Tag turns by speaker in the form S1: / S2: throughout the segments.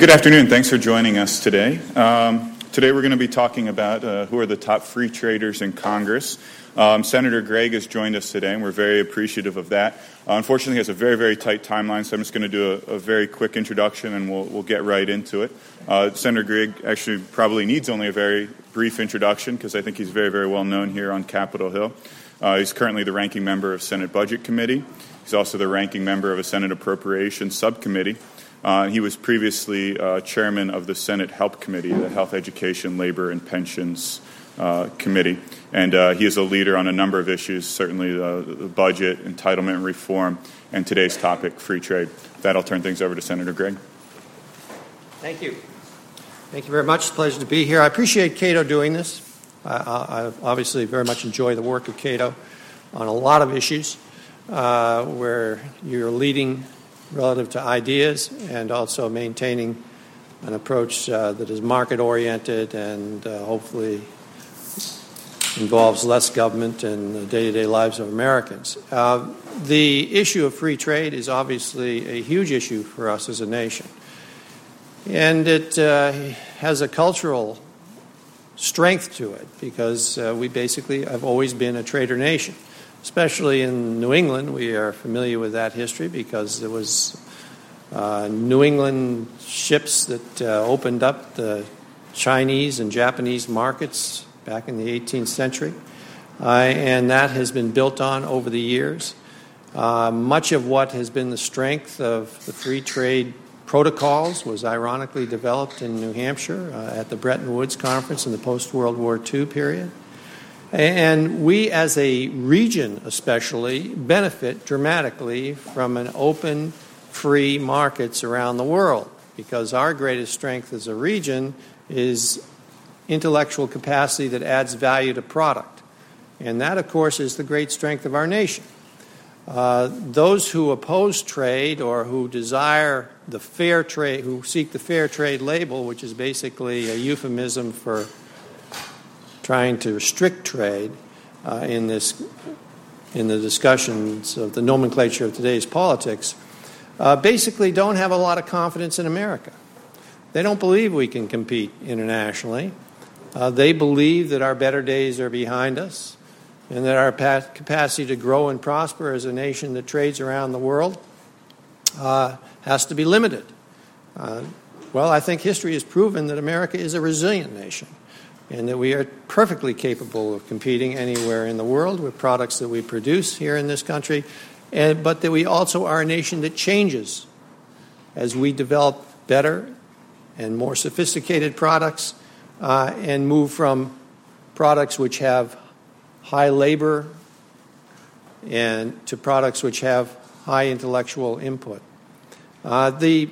S1: Good afternoon. Thanks for joining us today. Um, today we're going to be talking about uh, who are the top free traders in Congress. Um, Senator Gregg has joined us today, and we're very appreciative of that. Uh, unfortunately, he has a very, very tight timeline, so I'm just going to do a, a very quick introduction and we'll, we'll get right into it. Uh, Senator Gregg actually probably needs only a very brief introduction because I think he's very, very well known here on Capitol Hill. Uh, he's currently the ranking member of Senate Budget Committee. He's also the ranking member of a Senate Appropriations Subcommittee. Uh, he was previously uh, chairman of the Senate Help Committee, the Health, Education, Labor, and Pensions uh, Committee. And uh, he is a leader on a number of issues, certainly the budget, entitlement reform, and today's topic, free trade. That, I'll turn things over to Senator Gregg.
S2: Thank you. Thank you very much. It's a pleasure to be here. I appreciate Cato doing this. I, I obviously very much enjoy the work of Cato on a lot of issues uh, where you're leading relative to ideas and also maintaining an approach uh, that is market oriented and uh, hopefully involves less government in the day to day lives of Americans. Uh, the issue of free trade is obviously a huge issue for us as a nation. And it uh, has a cultural strength to it because uh, we basically have always been a trader nation. Especially in New England, we are familiar with that history because there was uh, New England ships that uh, opened up the Chinese and Japanese markets back in the 18th century, uh, and that has been built on over the years. Uh, much of what has been the strength of the free trade protocols was ironically developed in New Hampshire uh, at the Bretton Woods Conference in the post World War II period. And we, as a region especially, benefit dramatically from an open, free markets around the world because our greatest strength as a region is intellectual capacity that adds value to product. And that, of course, is the great strength of our nation. Uh, those who oppose trade or who desire the fair trade, who seek the fair trade label, which is basically a euphemism for trying to restrict trade uh, in this in the discussions of the nomenclature of today's politics, uh, basically don't have a lot of confidence in America. They don't believe we can compete internationally. Uh, they believe that our better days are behind us and that our capacity to grow and prosper as a nation that trades around the world uh, has to be limited. Uh, well, I think history has proven that America is a resilient nation and that we are perfectly capable of competing anywhere in the world with products that we produce here in this country, and, but that we also are a nation that changes as we develop better and more sophisticated products uh, and move from products which have high labor and to products which have high intellectual input. Uh, the,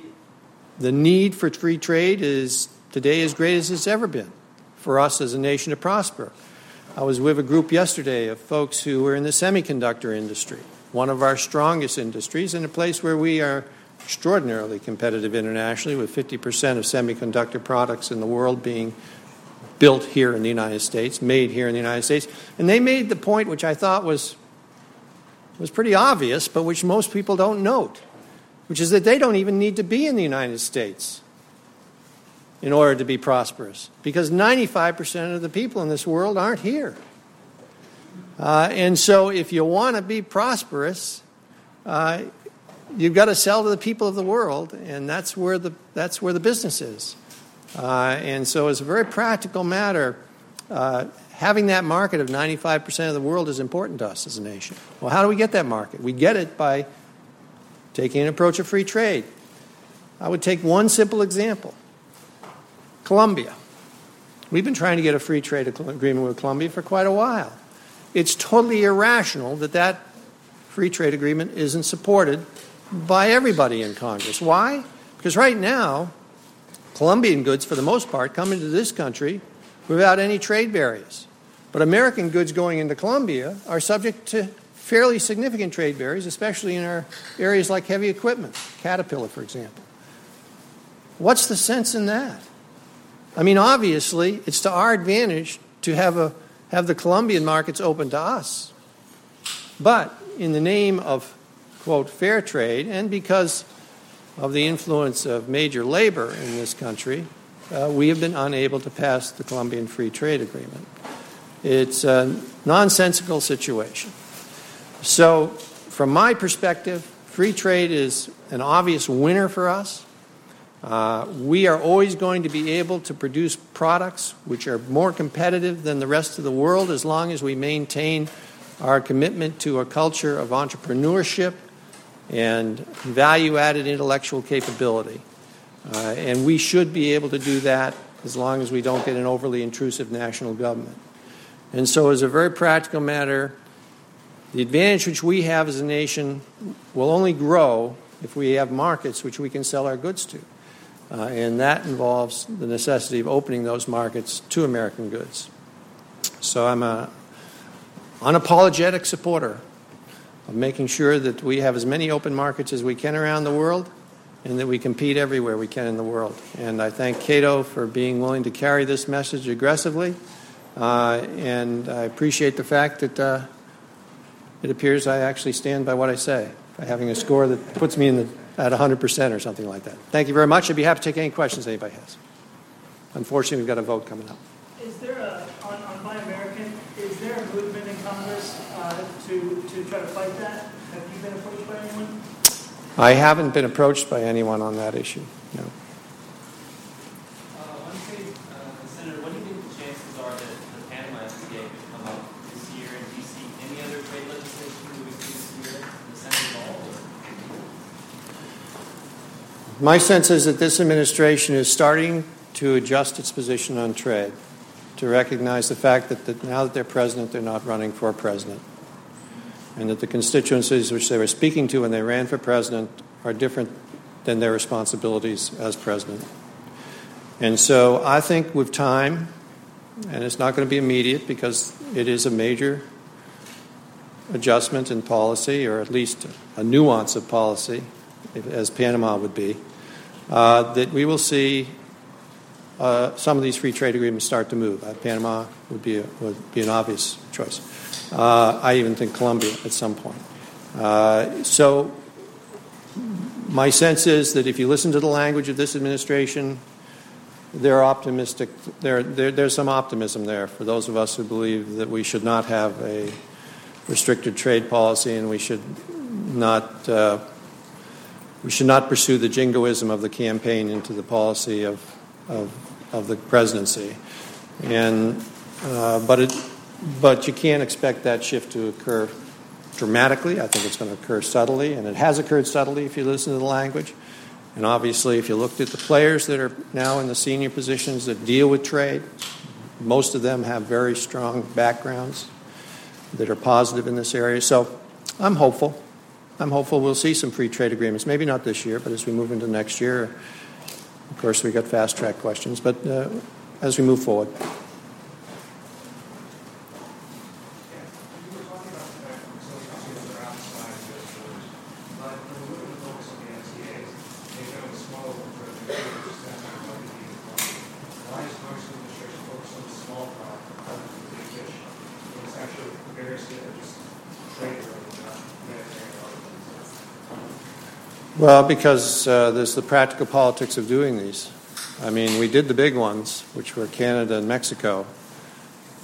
S2: the need for free trade is today as great as it's ever been for us as a nation to prosper. I was with a group yesterday of folks who were in the semiconductor industry, one of our strongest industries, and a place where we are extraordinarily competitive internationally, with 50% of semiconductor products in the world being built here in the United States, made here in the United States. And they made the point, which I thought was, was pretty obvious, but which most people don't note, which is that they don't even need to be in the United States in order to be prosperous because 95% of the people in this world aren't here. Uh, and so, if you want to be prosperous, uh, you've got to sell to the people of the world, and that's where the, that's where the business is. Uh, and so, as a very practical matter, uh, having that market of 95% of the world is important to us as a nation. Well, how do we get that market? We get it by taking an approach of free trade. I would take one simple example. Colombia. We've been trying to get a free trade agreement with Colombia for quite a while. It's totally irrational that that free trade agreement isn't supported by everybody in Congress. Why? Because right now, Colombian goods, for the most part, come into this country without any trade barriers. But American goods going into Colombia are subject to fairly significant trade barriers, especially in our areas like heavy equipment, Caterpillar, for example. What's the sense in that? I mean, obviously, it's to our advantage to have, a, have the Colombian markets open to us. But in the name of, quote, fair trade, and because of the influence of major labor in this country, uh, we have been unable to pass the Colombian Free Trade Agreement. It's a nonsensical situation. So, from my perspective, free trade is an obvious winner for us. Uh, we are always going to be able to produce products which are more competitive than the rest of the world as long as we maintain our commitment to a culture of entrepreneurship and value added intellectual capability. Uh, and we should be able to do that as long as we don't get an overly intrusive national government. And so, as a very practical matter, the advantage which we have as a nation will only grow if we have markets which we can sell our goods to. Uh, and that involves the necessity of opening those markets to American goods. So I'm an unapologetic supporter of making sure that we have as many open markets as we can around the world and that we compete everywhere we can in the world. And I thank Cato for being willing to carry this message aggressively. Uh, and I appreciate the fact that uh, it appears I actually stand by what I say by having a score that puts me in the at 100% or something like that. Thank you very much. I'd be happy to take any questions anybody has. Unfortunately, we've got a vote coming up.
S3: Is there a, on, on Buy American, is there a movement in Congress uh, to, to try to fight that? Have you been approached by anyone?
S2: I haven't been approached by anyone on that issue, My sense is that this administration is starting to adjust its position on trade, to recognize the fact that, now that they're president, they're not running for president, and that the constituencies which they were speaking to when they ran for president are different than their responsibilities as president. And so I think with time, and it's not going to be immediate because it is a major adjustment in policy, or at least a nuance of policy, as Panama would be, that we will see uh, some of these free trade agreements start to move. Uh, Panama would be, a, would be an obvious choice. Uh, I even think Colombia at some point. Uh, so, my sense is that if you listen to the language of this administration, they're optimistic. There, there, there's some optimism there for those of us who believe that we should not have a restricted trade policy and we should not uh, we should not pursue the jingoism of the campaign into the policy of, of, of the presidency. And, uh, but, it, but you can't expect that shift to occur dramatically. I think it's going to occur subtly, and it has occurred subtly if you listen to the language. And obviously, if you looked at the players that are now in the senior positions that deal with trade, most of them have very strong backgrounds that are positive in this area. So I'm hopeful. I'm hopeful we'll see some free trade agreements. Maybe not this year, but as we move into next year, of course, we got fast track questions. But uh, as we move forward. Well, because uh, there's the practical politics of doing these. I mean, we did the big ones, which were Canada and Mexico,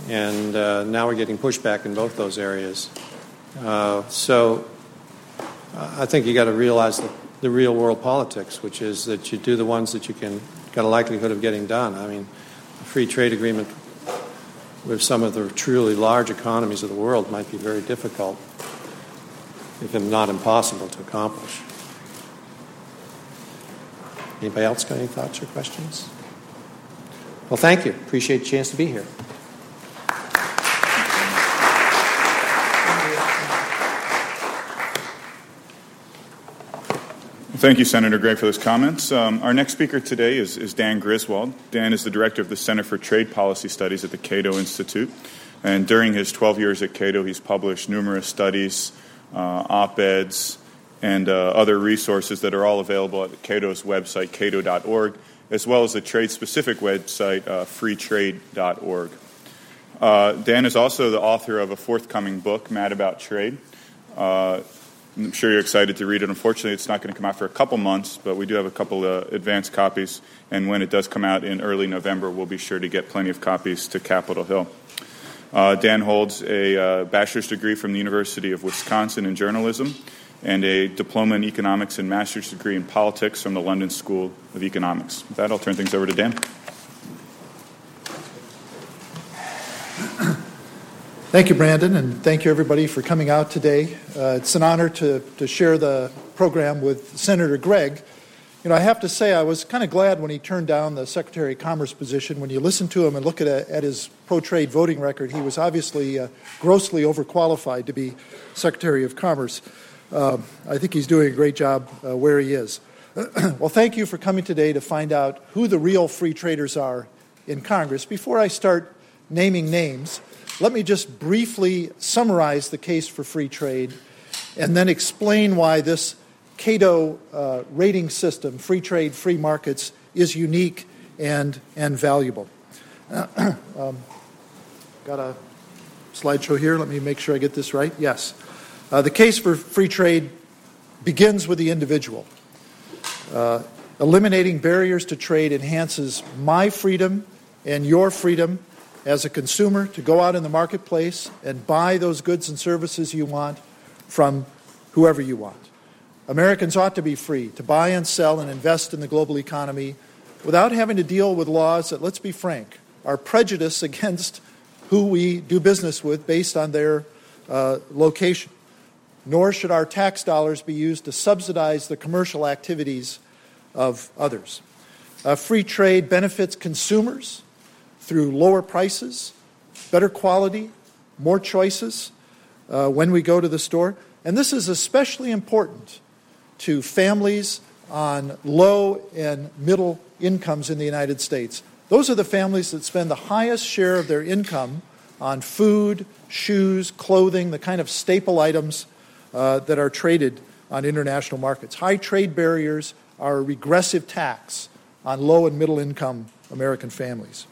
S2: and uh, now we're getting pushback in both those areas. Uh, so I think you got to realize the, the real world politics, which is that you do the ones that you can got a likelihood of getting done. I mean, a free trade agreement with some of the truly large economies of the world might be very difficult, if not impossible, to accomplish. Anybody else got any thoughts or questions? Well, thank you. Appreciate the chance to be here.
S1: Thank you, Senator Gregg, for those comments. Um, our next speaker today is, is, Dan Griswold. Dan is the director of the Center for Trade Policy Studies at the Cato Institute. And during his 12 years at Cato, he's published numerous studies, uh, op eds, and uh, other resources that are all available at Cato's website, cato.org, as well as the trade specific website, uh, freetrade.org. Uh, Dan is also the author of a forthcoming book, Mad About Trade. Uh, I'm sure you're excited to read it. Unfortunately, it's not going to come out for a couple months, but we do have a couple of advanced copies. And when it does come out in early November, we'll be sure to get plenty of copies to Capitol Hill. Uh, Dan holds a uh, bachelor's degree from the University of Wisconsin in journalism and a diploma in economics and master's degree in politics from the London School of Economics. With that, I'll turn things over to Dan.
S4: Thank you, Brandon, and thank you, everybody, for coming out today. Uh, it's an honor to, to share the program with Senator Gregg. You know, I have to say, I was kind of glad when he turned down the Secretary of Commerce position. When you listen to him and look at, a, at his pro trade voting record, he was obviously uh, grossly overqualified to be Secretary of Commerce. Uh, I think he's doing a great job uh, where he is. well, thank you for coming today to find out who the real free traders are in Congress. Before I start naming names, let me just briefly summarize the case for free trade and then explain why this Cato uh, rating system, free trade, free markets, is unique and, and valuable. um, got a slideshow here. Let me make sure I get this right. Yes. Uh, the case for free trade begins with the individual. Uh, eliminating barriers to trade enhances my freedom and your freedom as a consumer to go out in the marketplace and buy those goods and services you want from whoever you want. Americans ought to be free to buy and sell and invest in the global economy without having to deal with laws that, let's be frank, are prejudiced against who we do business with based on their uh, location. Nor should our tax dollars be used to subsidize the commercial activities of others. Uh, free trade benefits consumers through lower prices, better quality, more choices uh, when we go to the store. And this is especially important to families on low and middle incomes in the United States. Those are the families that spend the highest share of their income on food, shoes, clothing, the kind of staple items uh, that are traded on international markets. High trade barriers are a regressive tax on low and middle income American families.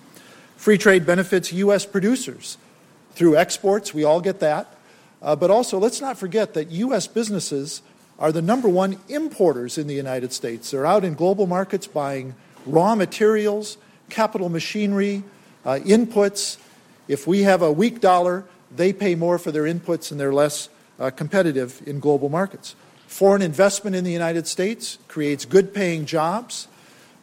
S4: Free trade benefits U.S. producers through exports, we all get that. Uh, but also, let's not forget that U.S. businesses are the number one importers in the United States. They're out in global markets buying raw materials, capital machinery, uh, inputs. If we have a weak dollar, they pay more for their inputs and they're less uh, competitive in global markets. Foreign investment in the United States creates good paying jobs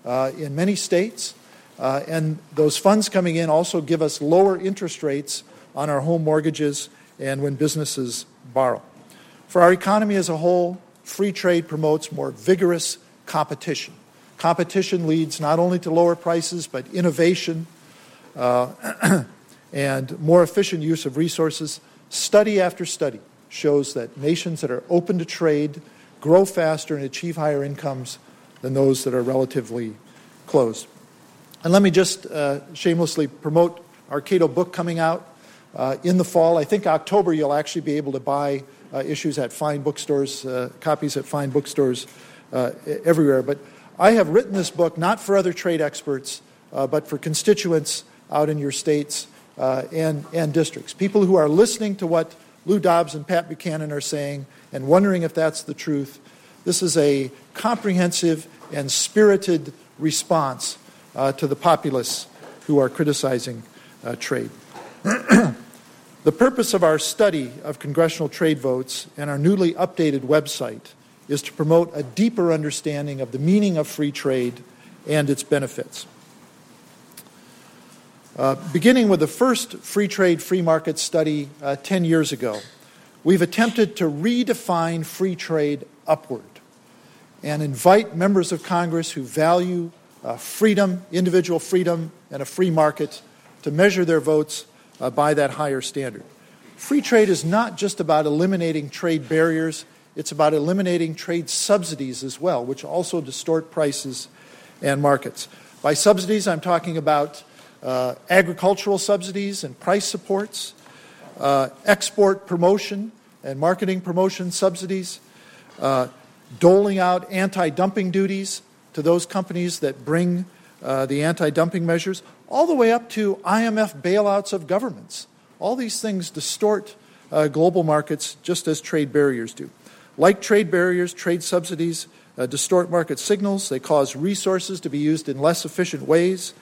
S4: uh, in many states. Uh, and those funds coming in also give us lower interest rates on our home mortgages and when businesses borrow. For our economy as a whole, free trade promotes more vigorous competition. Competition leads not only to lower prices, but innovation uh, and more efficient use of resources. Study after study shows that nations that are open to trade grow faster and achieve higher incomes than those that are relatively closed. And let me just uh, shamelessly promote our Cato book coming out uh, in the fall. I think October you'll actually be able to buy uh, issues at fine bookstores, uh, copies at fine bookstores uh, everywhere. But I have written this book not for other trade experts, uh, but for constituents out in your states and, and districts. People who are listening to what Lou Dobbs and Pat Buchanan are saying and wondering if that's the truth. This is a comprehensive and spirited response uh, to the populace who are criticizing uh, trade. the purpose of our study of congressional trade votes and our newly updated website is to promote a deeper understanding of the meaning of free trade and its benefits. Uh, beginning with the first free trade, free market study uh, 10 years ago, we've attempted to redefine free trade upward and invite members of Congress who value uh, freedom, individual freedom, and a free market to measure their votes uh, by that higher standard. Free trade is not just about eliminating trade barriers, it's about eliminating trade subsidies as well, which also distort prices and markets. By subsidies, I'm talking about uh, agricultural subsidies and price supports, uh, export promotion and marketing promotion subsidies, uh, doling out anti dumping duties to those companies that bring uh, the anti dumping measures, all the way up to IMF bailouts of governments. All these things distort uh, global markets just as trade barriers do. Like trade barriers, trade subsidies uh, distort market signals. They cause resources to be used in less efficient ways.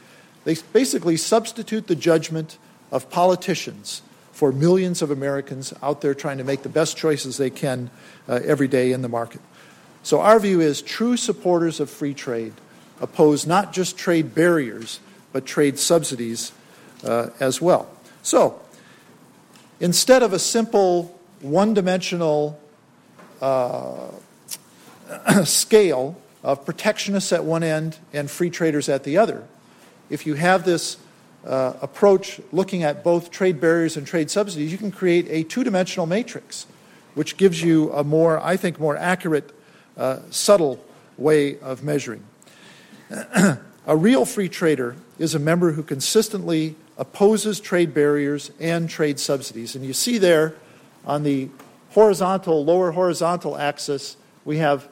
S4: They basically substitute the judgment of politicians for millions of Americans out there trying to make the best choices they can uh, every day in the market. So, our view is true supporters of free trade oppose not just trade barriers, but trade subsidies uh, as well. So, instead of a simple one dimensional uh, scale of protectionists at one end and free traders at the other, if you have this uh, approach looking at both trade barriers and trade subsidies, you can create a two dimensional matrix, which gives you a more, I think, more accurate, uh, subtle way of measuring. a real free trader is a member who consistently opposes trade barriers and trade subsidies. And you see there on the horizontal, lower horizontal axis, we have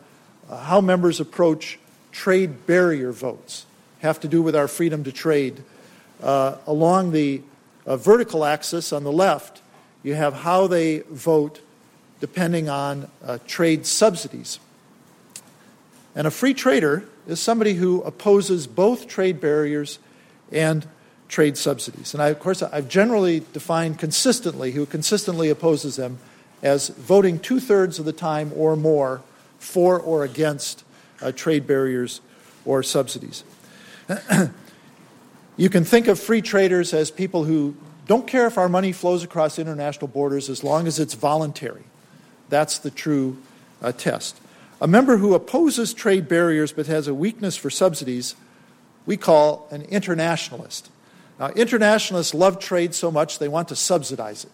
S4: uh, how members approach trade barrier votes, have to do with our freedom to trade. Uh, along the uh, vertical axis on the left, you have how they vote depending on uh, trade subsidies. And a free trader is somebody who opposes both trade barriers and trade subsidies. And I, of course, I've generally defined consistently who consistently opposes them as voting two thirds of the time or more for or against uh, trade barriers or subsidies. you can think of free traders as people who don't care if our money flows across international borders as long as it's voluntary. That's the true uh, test. A member who opposes trade barriers but has a weakness for subsidies, we call an internationalist. Now, internationalists love trade so much they want to subsidize it.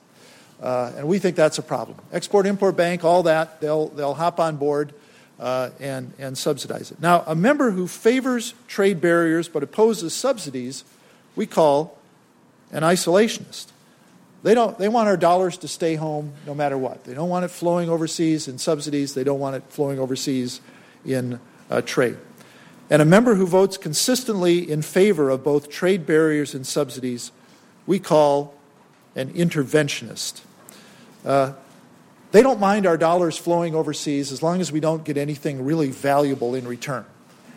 S4: Uh, and we think that's a problem. Export Import Bank, all that, they'll, they'll hop on board uh, and, and subsidize it. Now, a member who favors trade barriers but opposes subsidies, we call an isolationist. They, don't, they want our dollars to stay home no matter what. They don't want it flowing overseas in subsidies, they don't want it flowing overseas in uh, trade. And a member who votes consistently in favor of both trade barriers and subsidies, we call an interventionist. Uh, they don't mind our dollars flowing overseas as long as we don't get anything really valuable in return,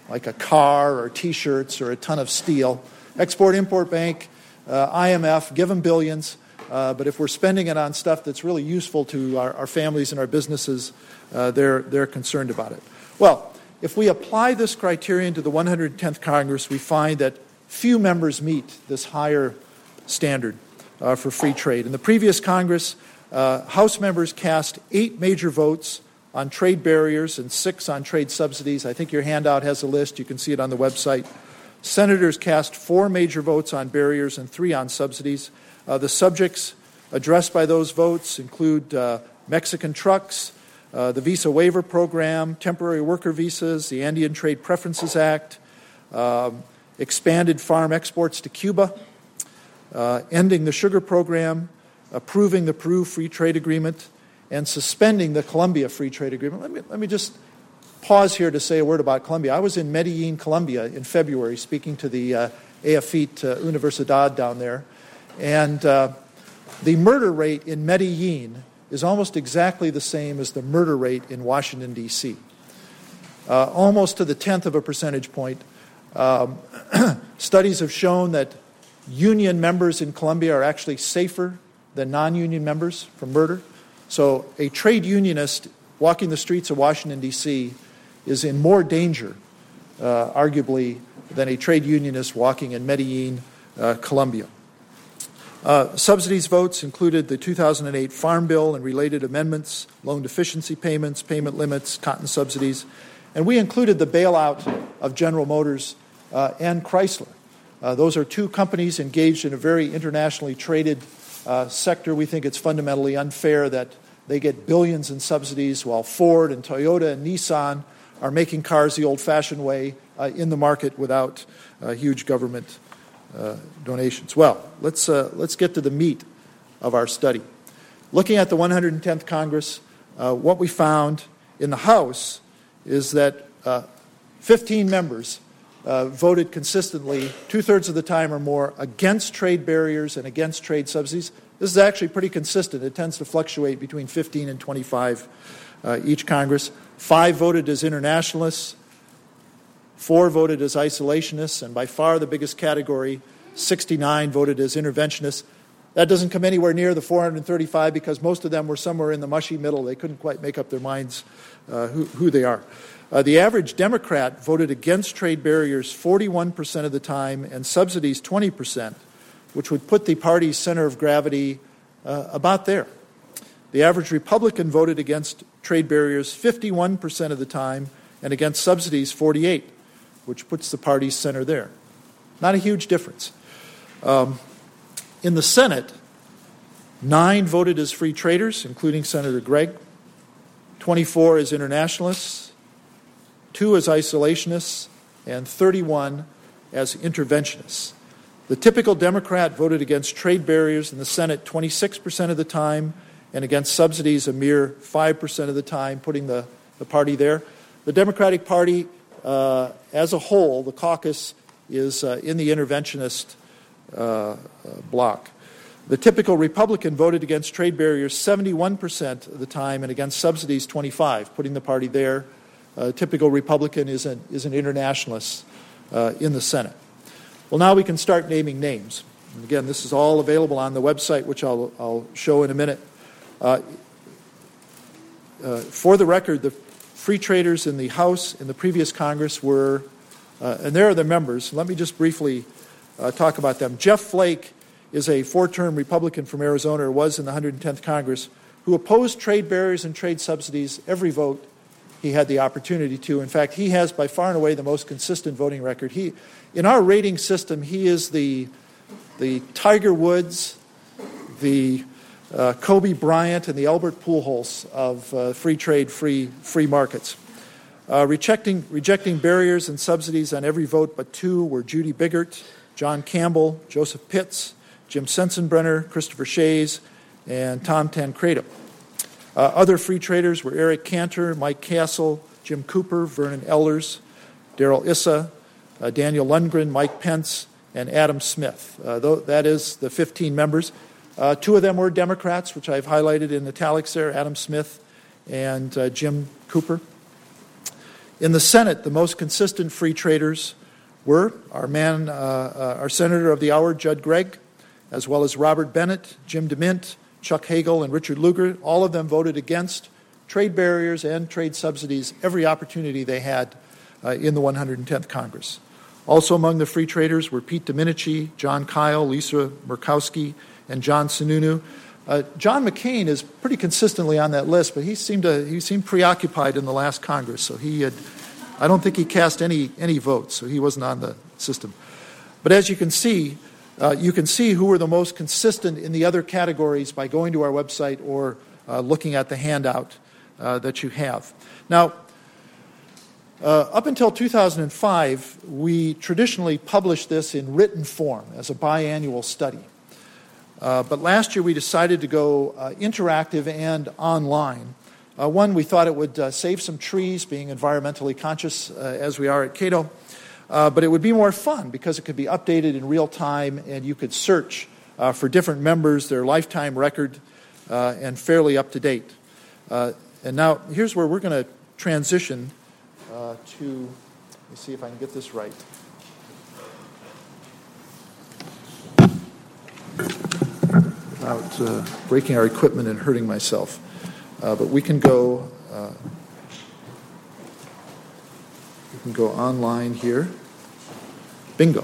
S4: like a car or t shirts or a ton of steel. Export Import Bank, uh, IMF, give them billions. Uh, but if we're spending it on stuff that's really useful to our, our families and our businesses, uh, they're, they're concerned about it. Well, if we apply this criterion to the 110th Congress, we find that few members meet this higher standard uh, for free trade. In the previous Congress, uh, House members cast eight major votes on trade barriers and six on trade subsidies. I think your handout has a list. You can see it on the website. Senators cast four major votes on barriers and three on subsidies. Uh, the subjects addressed by those votes include uh, Mexican trucks, uh, the Visa Waiver Program, temporary worker visas, the Andean Trade Preferences Act, um, expanded farm exports to Cuba, uh, ending the sugar program, approving the Peru Free Trade Agreement, and suspending the Colombia Free Trade Agreement. Let me, let me just pause here to say a word about Colombia. I was in Medellin, Colombia in February speaking to the uh, EAFIT uh, Universidad down there. And uh, the murder rate in Medellin is almost exactly the same as the murder rate in Washington, D.C., uh, almost to the tenth of a percentage point. Um, studies have shown that union members in Colombia are actually safer than non union members from murder. So a trade unionist walking the streets of Washington, D.C., is in more danger, uh, arguably, than a trade unionist walking in Medellin, uh, Colombia. Uh, subsidies votes included the 2008 Farm Bill and related amendments, loan deficiency payments, payment limits, cotton subsidies, and we included the bailout of General Motors uh, and Chrysler. Uh, those are two companies engaged in a very internationally traded uh, sector. We think it's fundamentally unfair that they get billions in subsidies while Ford and Toyota and Nissan are making cars the old fashioned way uh, in the market without uh, huge government uh, donations. Well, let's, uh, let's get to the meat of our study. Looking at the 110th Congress, what we found in the House is that 15 members uh, voted consistently, two thirds of the time or more, against trade barriers and against trade subsidies. This is actually pretty consistent. It tends to fluctuate between 15 and 25 uh, each Congress. Five voted as internationalists, four voted as isolationists, and by far the biggest category, 69 voted as interventionists. That doesn't come anywhere near the 435 because most of them were somewhere in the mushy middle. They couldn't quite make up their minds uh, who, who, they are. Uh, the average Democrat voted against trade barriers 41% of the time and subsidies 20%, which would put the party's center of gravity uh, about there. The average Republican voted against trade barriers 51% of the time and against subsidies 48, which puts the party's center there. Not a huge difference. Um, in the Senate, nine voted as free traders, including Senator Gregg, 24 as internationalists, two as isolationists, and 31 as interventionists. The typical Democrat voted against trade barriers in the Senate 26% of the time and against subsidies a mere 5% of the time, putting the, the party there. The Democratic Party uh, as a whole, the caucus, is uh, in the interventionist uh, bloc. The typical Republican voted against trade barriers 71% of the time and against subsidies 25, putting the party there. Uh, typical Republican is an, is an internationalist uh, in the Senate. Well, now we can start naming names. And again, this is all available on the website, which I'll, I'll show in a minute. Uh, uh for the record, the free traders in the House in the previous Congress were, uh, and there are the members. Let me just briefly uh, talk about them. Jeff Flake is a four term Republican from Arizona, or was in the 110th Congress, who opposed trade barriers and trade subsidies every vote he had the opportunity to. In fact, he has by far and away the most consistent voting record. He, in our rating system, he is the, the Tiger Woods, the uh, Kobe Bryant, and the Albert Pujols of uh, free trade, free, free markets. Uh, rejecting, rejecting barriers and subsidies on every vote but two were Judy Biggert, John Campbell, Joseph Pitts, Jim Sensenbrenner, Christopher Shays, and Tom Tancredo. Uh, other free traders were Eric Cantor, Mike Castle, Jim Cooper, Vernon Ehlers, Darrell Issa, uh, Daniel Lungren, Mike Pence, and Adam Smith. Uh, that is the 15 members. Uh, two of them were Democrats, which I've highlighted in italics there Adam Smith and uh, Jim Cooper. In the Senate, the most consistent free traders were our man, uh, our senator of the hour, Judd Gregg, as well as Robert Bennett, Jim DeMint, Chuck Hagel, and Richard Lugar. All of them voted against trade barriers and trade subsidies every opportunity they had uh, in the 110th Congress. Also among the free traders were Pete Domenici, Jon Kyl, Lisa Murkowski, and John Sununu. Uh, John McCain is pretty consistently on that list, but he seemed to, he seemed preoccupied in the last Congress, so he had I don't think he cast any, any votes, so he wasn't on the system. But as you can see, uh, you can see who were the most consistent in the other categories by going to our website or uh, looking at the handout uh, that you have. Now, uh, up until 2005, we traditionally published this in written form as a biannual study. Uh, but last year we decided to go uh, interactive and online. One, we thought it would save some trees, being environmentally conscious as we are at Cato, uh, but it would be more fun because it could be updated in real time and you could search uh, for different members, their lifetime record, uh, and fairly up to date. and now, here's where we're going to transition to, let me see if I can get this right. Without breaking our equipment and hurting myself. Uh, but we can go. Can go online here. Bingo.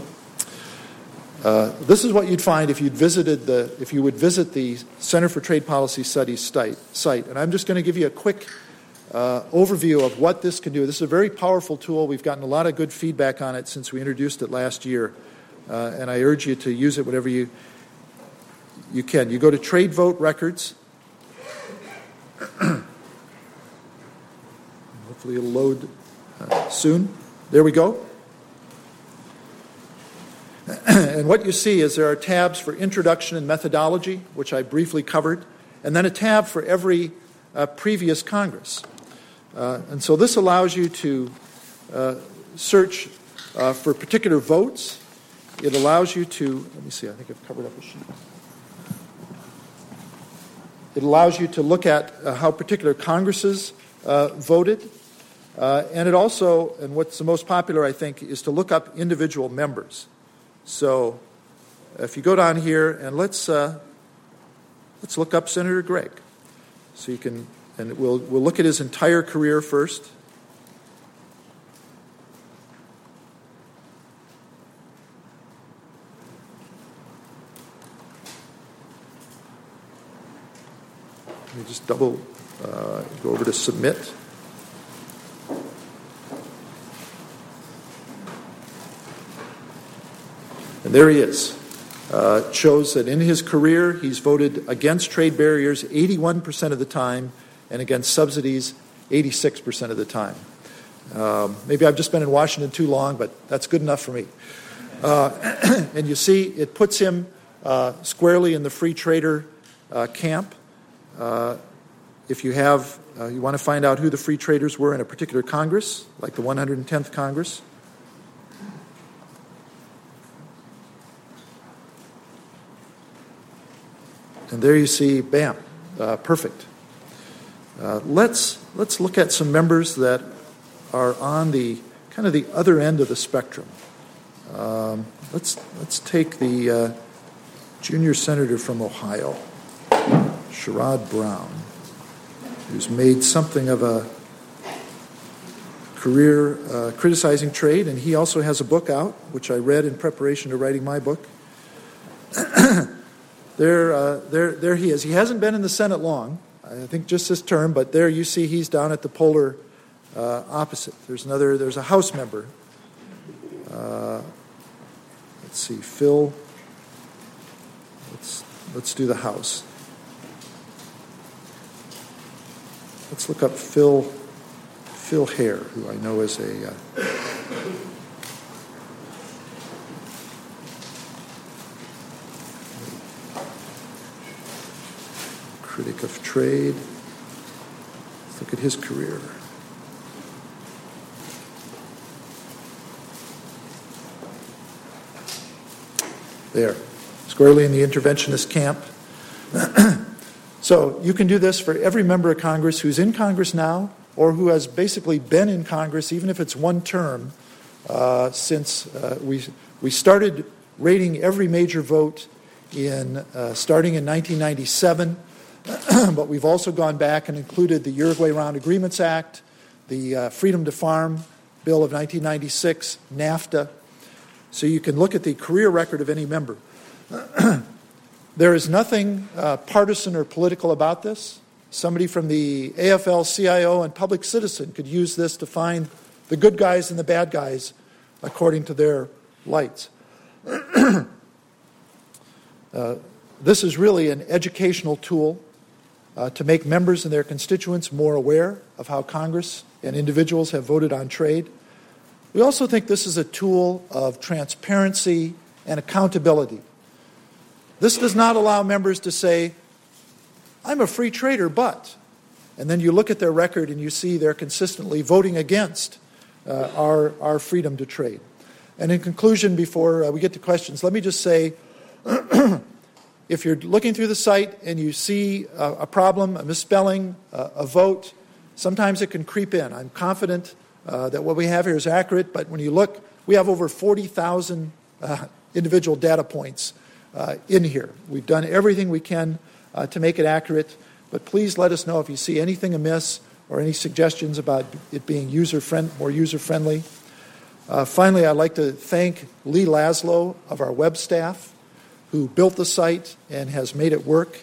S4: Uh, this is what you'd find if you'd visited the if you would visit the Center for Trade Policy Studies site. site. And I'm just going to give you a quick uh, overview of what this can do. This is a very powerful tool. We've gotten a lot of good feedback on it since we introduced it last year, uh, and I urge you to use it whenever you you can. You go to Trade Vote Records Hopefully, it'll load soon. There we go. and what you see is there are tabs for introduction and methodology, which I briefly covered, and then a tab for every uh, previous Congress. Uh, and so this allows you to uh, search uh, for particular votes. It allows you to, let me see, I think I've covered up a sheet. It allows you to look at uh, how particular Congresses voted. Uh, and it also, and what's the most popular, I think, is to look up individual members. So if you go down here and let's, uh, let's look up Senator Gregg. So you can, and we'll, we'll look at his entire career first. Let me just double uh, go over to submit. And there he is. Uh, shows that in his career he's voted against trade barriers 81% of the time and against subsidies 86% of the time. Um, maybe I've just been in Washington too long, but that's good enough for me. Uh, and you see, it puts him uh, squarely in the free trader uh, camp. Uh, if you have, uh, you want to find out who the free traders were in a particular Congress, like the 110th Congress. And there you see, bam, uh, perfect. Uh, let's let's look at some members that are on the kind of the other end of the spectrum. Um, let's let's take the uh, junior senator from Ohio. Sherrod Brown, who's made something of a career uh, criticizing trade, and he also has a book out, which I read in preparation to writing my book. There, uh, there, there he is. He hasn't been in the Senate long, I think just this term, but there you see he's down at the polar uh, opposite. There's another, there's a House member. Uh, let's see, Phil. Let's, let's do the House. Let's look up Phil Phil Hare, who I know is a critic of trade. Let's look at his career. There, squarely in the interventionist camp. So you can do this for every member of Congress who's in Congress now or who has basically been in Congress, even if it's one term, uh, since uh, we, we started rating every major vote in uh, starting in 1997. but we've also gone back and included the Uruguay Round Agreements Act, the uh, Freedom to Farm Bill of 1996, NAFTA. So you can look at the career record of any member. There is nothing uh, partisan or political about this. Somebody from the AFL CIO and public citizen could use this to find the good guys and the bad guys according to their lights. uh, this is really an educational tool uh, to make members and their constituents more aware of how Congress and individuals have voted on trade. We also think this is a tool of transparency and accountability. This does not allow members to say, I'm a free trader, but. And then you look at their record and you see they're consistently voting against uh, our, our freedom to trade. And in conclusion, before uh, we get to questions, let me just say if you're looking through the site and you see a, a problem, a misspelling, uh, a vote, sometimes it can creep in. I'm confident uh, that what we have here is accurate, but when you look, we have over 40,000 uh, individual data points uh, in here. We've done everything we can uh, to make it accurate, but please let us know if you see anything amiss or any suggestions about it being user friend, more user friendly. Uh, finally, I'd like to thank Lee Laszlo of our web staff who built the site and has made it work,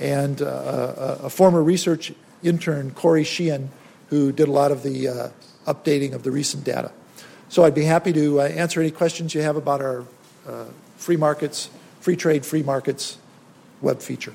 S4: and uh, a, a, former research intern, Corey Sheehan, who did a lot of the uh, updating of the recent data. So I'd be happy to uh, answer any questions you have about our free markets free trade, free markets web feature.